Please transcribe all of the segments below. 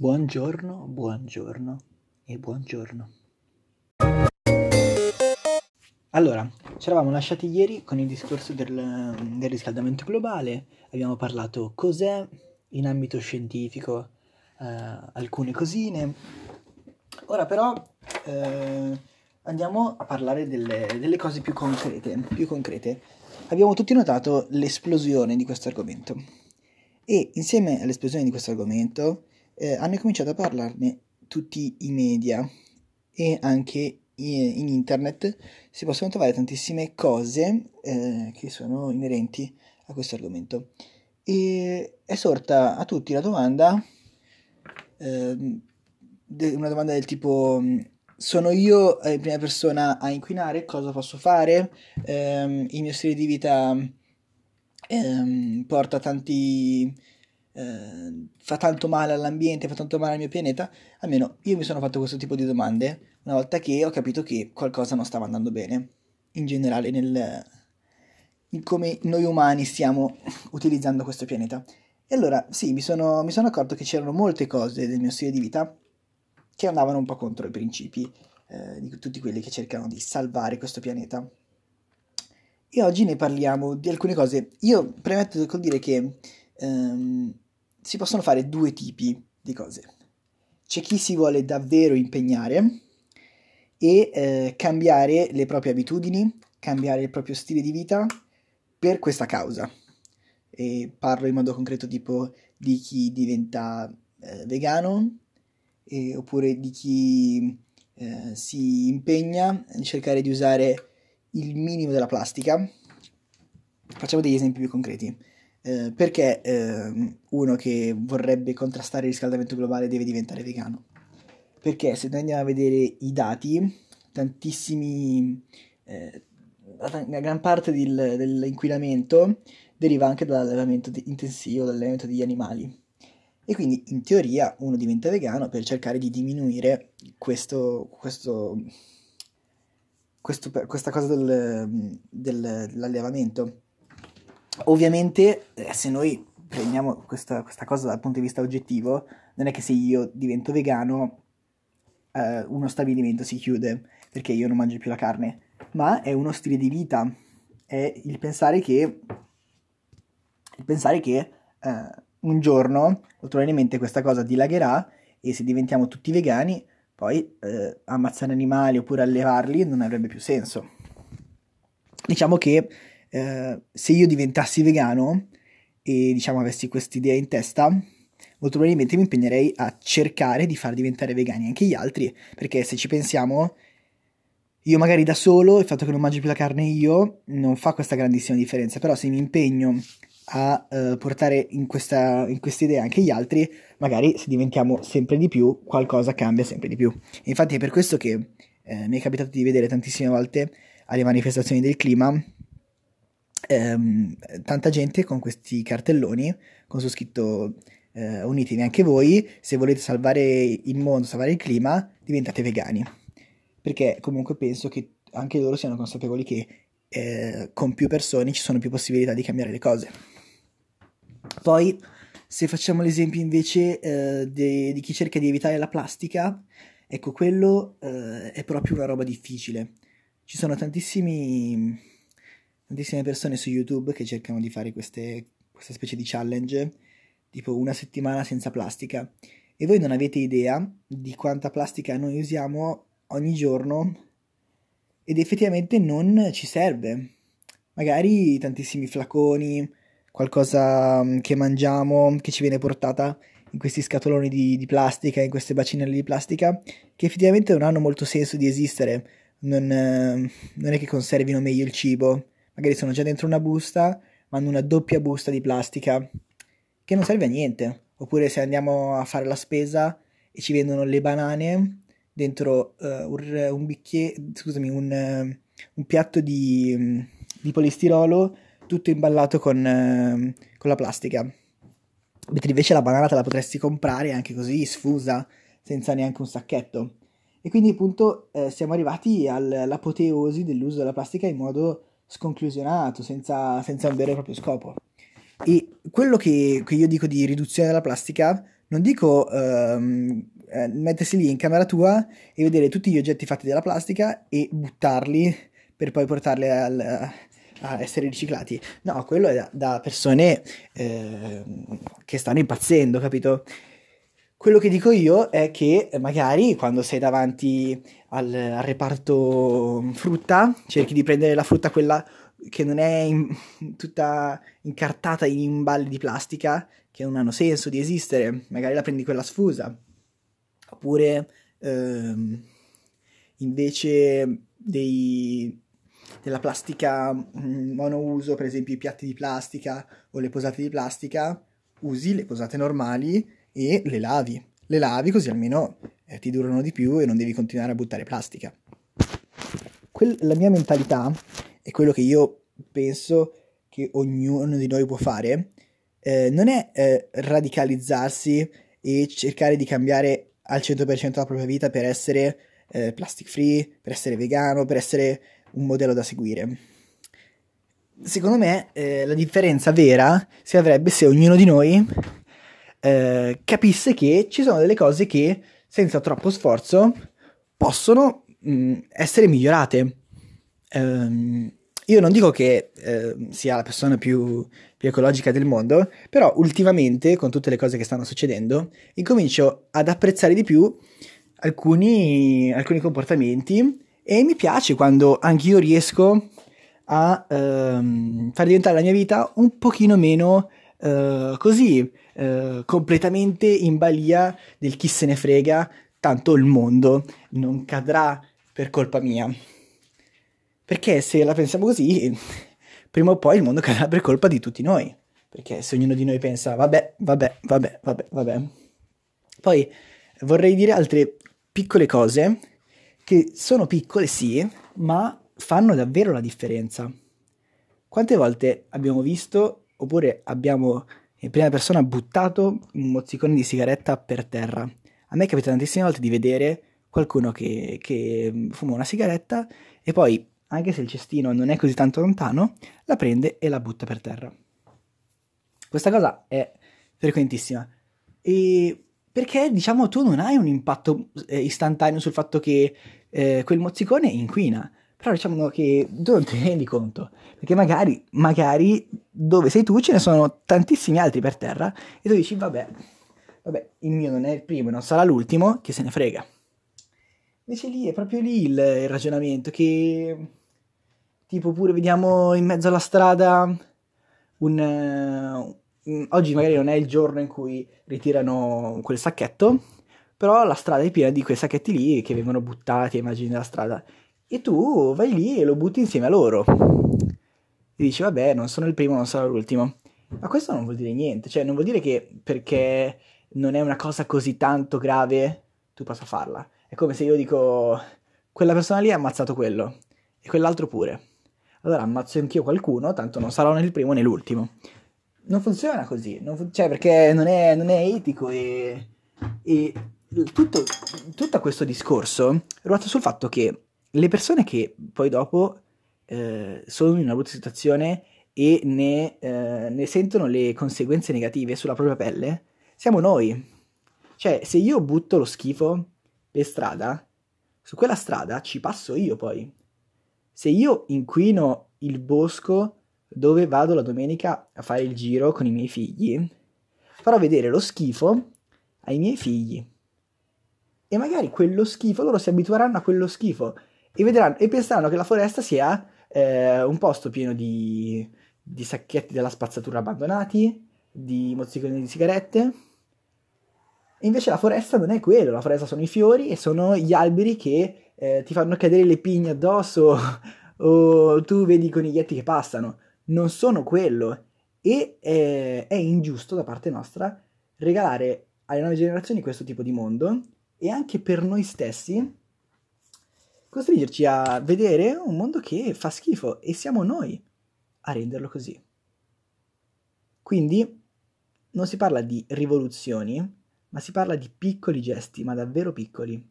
Buongiorno, buongiorno e buongiorno. Allora, ci eravamo lasciati ieri con il discorso del, del riscaldamento globale, abbiamo parlato cos'è in ambito scientifico, eh, alcune cosine. Ora però eh, andiamo a parlare delle, delle cose più concrete, più concrete. Abbiamo tutti notato l'esplosione di questo argomento e insieme all'esplosione di questo argomento eh, hanno cominciato a parlarne tutti i media e anche in internet si possono trovare tantissime cose eh, che sono inerenti a questo argomento. E è sorta a tutti la domanda, eh, una domanda del tipo sono io in prima persona a inquinare, cosa posso fare? Eh, il mio stile di vita ehm, porta tanti eh, fa tanto male all'ambiente, fa tanto male al mio pianeta, almeno io mi sono fatto questo tipo di domande una volta che ho capito che qualcosa non stava andando bene, in generale nel, in come noi umani stiamo utilizzando questo pianeta. E allora sì, mi sono, mi sono accorto che c'erano molte cose del mio stile di vita che andavano un po' contro i principi eh, di tutti quelli che cercano di salvare questo pianeta. E oggi ne parliamo di alcune cose. Io premetto col dire che ehm, si possono fare due tipi di cose. C'è chi si vuole davvero impegnare e eh, cambiare le proprie abitudini, cambiare il proprio stile di vita per questa causa. E parlo in modo concreto tipo di chi diventa eh, vegano e, oppure di chi eh, si impegna a cercare di usare il minimo della plastica. Facciamo degli esempi più concreti. Eh, perché eh, uno che vorrebbe contrastare il riscaldamento globale deve diventare vegano? Perché se noi andiamo a vedere i dati, tantissimi, eh, la gran parte del, dell'inquinamento deriva anche dall'allevamento intensivo, dall'allevamento degli animali. E quindi in teoria uno diventa vegano per cercare di diminuire questo, questo, questo questa cosa del, del, dell'allevamento. Ovviamente, eh, se noi prendiamo questa, questa, cosa dal punto di vista oggettivo, non è che se io divento vegano, eh, uno stabilimento si chiude perché io non mangio più la carne, ma è uno stile di vita, è il pensare che, il pensare che eh, un giorno, probabilmente questa cosa dilagherà e se diventiamo tutti vegani, poi eh, ammazzare animali oppure allevarli non avrebbe più senso. Diciamo che eh, se io diventassi vegano e diciamo avessi quest'idea in testa, molto probabilmente mi impegnerei a cercare di far diventare vegani anche gli altri, perché se ci pensiamo, io magari da solo, il fatto che non mangio più la carne io, non fa questa grandissima differenza, però se mi impegno a uh, portare in questa, in questa idea anche gli altri, magari se diventiamo sempre di più, qualcosa cambia sempre di più. E infatti è per questo che eh, mi è capitato di vedere tantissime volte alle manifestazioni del clima ehm, tanta gente con questi cartelloni con su scritto eh, unitevi anche voi, se volete salvare il mondo, salvare il clima, diventate vegani. Perché comunque penso che anche loro siano consapevoli che eh, con più persone ci sono più possibilità di cambiare le cose. Poi, se facciamo l'esempio invece eh, de- di chi cerca di evitare la plastica, ecco, quello eh, è proprio una roba difficile. Ci sono tantissimi tantissime persone su YouTube che cercano di fare queste, questa specie di challenge, tipo una settimana senza plastica. E voi non avete idea di quanta plastica noi usiamo ogni giorno ed effettivamente non ci serve. Magari tantissimi flaconi, qualcosa mm, che mangiamo, che ci viene portata in questi scatoloni di, di plastica, in queste bacinelle di plastica, che effettivamente non hanno molto senso di esistere. Non, eh, non è che conservino meglio il cibo, magari sono già dentro una busta, ma hanno una doppia busta di plastica che non serve a niente. Oppure se andiamo a fare la spesa e ci vendono le banane dentro uh, un, un bicchiere, scusami, un, uh, un piatto di, um, di, polistirolo tutto imballato con, uh, con la plastica. Mentre invece la banana te la potresti comprare anche così, sfusa, senza neanche un sacchetto. E quindi appunto eh, siamo arrivati all'apoteosi dell'uso della plastica in modo sconclusionato, senza, senza un vero e proprio scopo. E quello che, che, io dico di riduzione della plastica non dico ehm, eh, mettersi lì in camera tua e vedere tutti gli oggetti fatti dalla plastica e buttarli per poi portarli al, a essere riciclati. No, quello è da, da persone eh, che stanno impazzendo, capito? Quello che dico io è che magari quando sei davanti al, al reparto frutta, cerchi di prendere la frutta quella che non è in, tutta incartata in imballi di plastica, che non hanno senso di esistere, magari la prendi quella sfusa. Oppure ehm, invece dei, della plastica mm, monouso, per esempio i piatti di plastica o le posate di plastica, usi le posate normali e le lavi. Le lavi così almeno eh, ti durano di più e non devi continuare a buttare plastica. Quell- la mia mentalità è quello che io penso che ognuno di noi può fare, eh, non è eh, radicalizzarsi e cercare di cambiare al 100% la propria vita per essere eh, plastic free, per essere vegano, per essere un modello da seguire. Secondo me eh, la differenza vera si avrebbe se ognuno di noi eh, capisse che ci sono delle cose che senza troppo sforzo possono mh, mm, essere migliorate. Um, io non dico che eh, sia la persona più, più, ecologica del mondo, però ultimamente, con tutte le cose che stanno succedendo, incomincio ad apprezzare di più alcuni, alcuni comportamenti e mi piace quando anch'io riesco a ehm, far diventare la mia vita un pochino meno eh, così, eh, completamente in balia del chi se ne frega, tanto il mondo non cadrà per colpa mia. Perché se la pensiamo così, prima o poi il mondo cadrà per colpa di tutti noi. Perché se ognuno di noi pensa, vabbè, vabbè, vabbè, vabbè, vabbè. Poi vorrei dire altre piccole cose che sono piccole, sì, ma fanno davvero la differenza. Quante volte abbiamo visto, oppure abbiamo in prima persona buttato un mozzicone di sigaretta per terra? A me capita tantissime volte di vedere qualcuno che, che fuma una sigaretta e poi anche se il cestino non è così tanto lontano, la prende e la butta per terra. Questa cosa è frequentissima. E perché, diciamo, tu non hai un impatto eh, istantaneo sul fatto che eh, quel mozzicone inquina. Però diciamo che tu non ne rendi conto. Perché magari, magari dove sei tu ce ne sono tantissimi altri per terra e tu dici, vabbè, vabbè, il mio non è il primo, non sarà l'ultimo, che se ne frega. Invece lì è proprio lì il, il ragionamento che Tipo pure vediamo in mezzo alla strada un... Uh, oggi magari non è il giorno in cui ritirano quel sacchetto, però la strada è piena di quei sacchetti lì che vengono buttati ai margini della strada. E tu vai lì e lo butti insieme a loro. E dici, vabbè, non sono il primo, non sarò l'ultimo. Ma questo non vuol dire niente, cioè non vuol dire che perché non è una cosa così tanto grave tu possa farla. È come se io dico, quella persona lì ha ammazzato quello e quell'altro pure allora ammazzo anch'io qualcuno, tanto non sarò né il primo né l'ultimo. Non funziona così, non fun- cioè perché non è, non è etico e, e tutto, tutto, questo discorso ruota sul fatto che le persone che poi dopo eh, sono in una brutta situazione e ne, eh, ne sentono le conseguenze negative sulla propria pelle, siamo noi. Cioè, se io butto lo schifo per strada, su quella strada ci passo io poi. Se io inquino il bosco dove vado la domenica a fare il giro con i miei figli, farò vedere lo schifo ai miei figli. E magari quello schifo, loro si abitueranno a quello schifo e, vedranno, e penseranno che la foresta sia eh, un posto pieno di, di sacchetti della spazzatura abbandonati, di mozziconi di sigarette. E invece la foresta non è quello, la foresta sono i fiori e sono gli alberi che eh, ti fanno cadere le pigne addosso o tu vedi i coniglietti che passano. Non sono quello. E eh, è ingiusto da parte nostra regalare alle nuove generazioni questo tipo di mondo e anche per noi stessi costringerci a vedere un mondo che fa schifo e siamo noi a renderlo così. Quindi non si parla di rivoluzioni, ma si parla di piccoli gesti, ma davvero piccoli.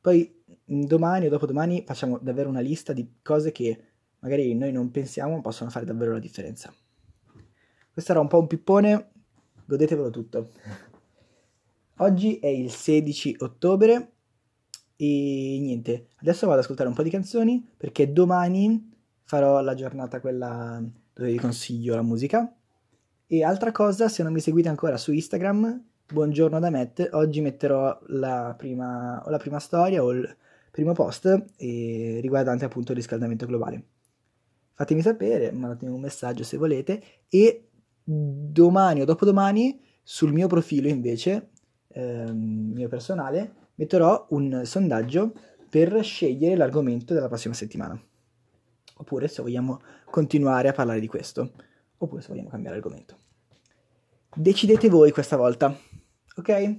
Poi domani o dopodomani facciamo davvero una lista di cose che magari noi non pensiamo possono fare davvero la differenza. Questo era un po' un pippone, godetevelo tutto. Oggi è il 16 ottobre e niente, adesso vado ad ascoltare un po' di canzoni perché domani farò la giornata quella dove vi consiglio la musica. E altra cosa, se non mi seguite ancora su Instagram, buongiorno da Matt, oggi metterò la prima, la prima storia o il primo post riguardante appunto il riscaldamento globale. Fatemi sapere, mandatemi un messaggio se volete e domani o dopodomani sul mio profilo invece, ehm, mio personale, metterò un sondaggio per scegliere l'argomento della prossima settimana. Oppure se vogliamo continuare a parlare di questo, oppure se vogliamo cambiare argomento. Decidete voi questa volta, ok?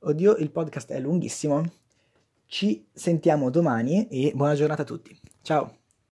Oddio, il podcast è lunghissimo. Ci sentiamo domani e buona giornata a tutti. Ciao!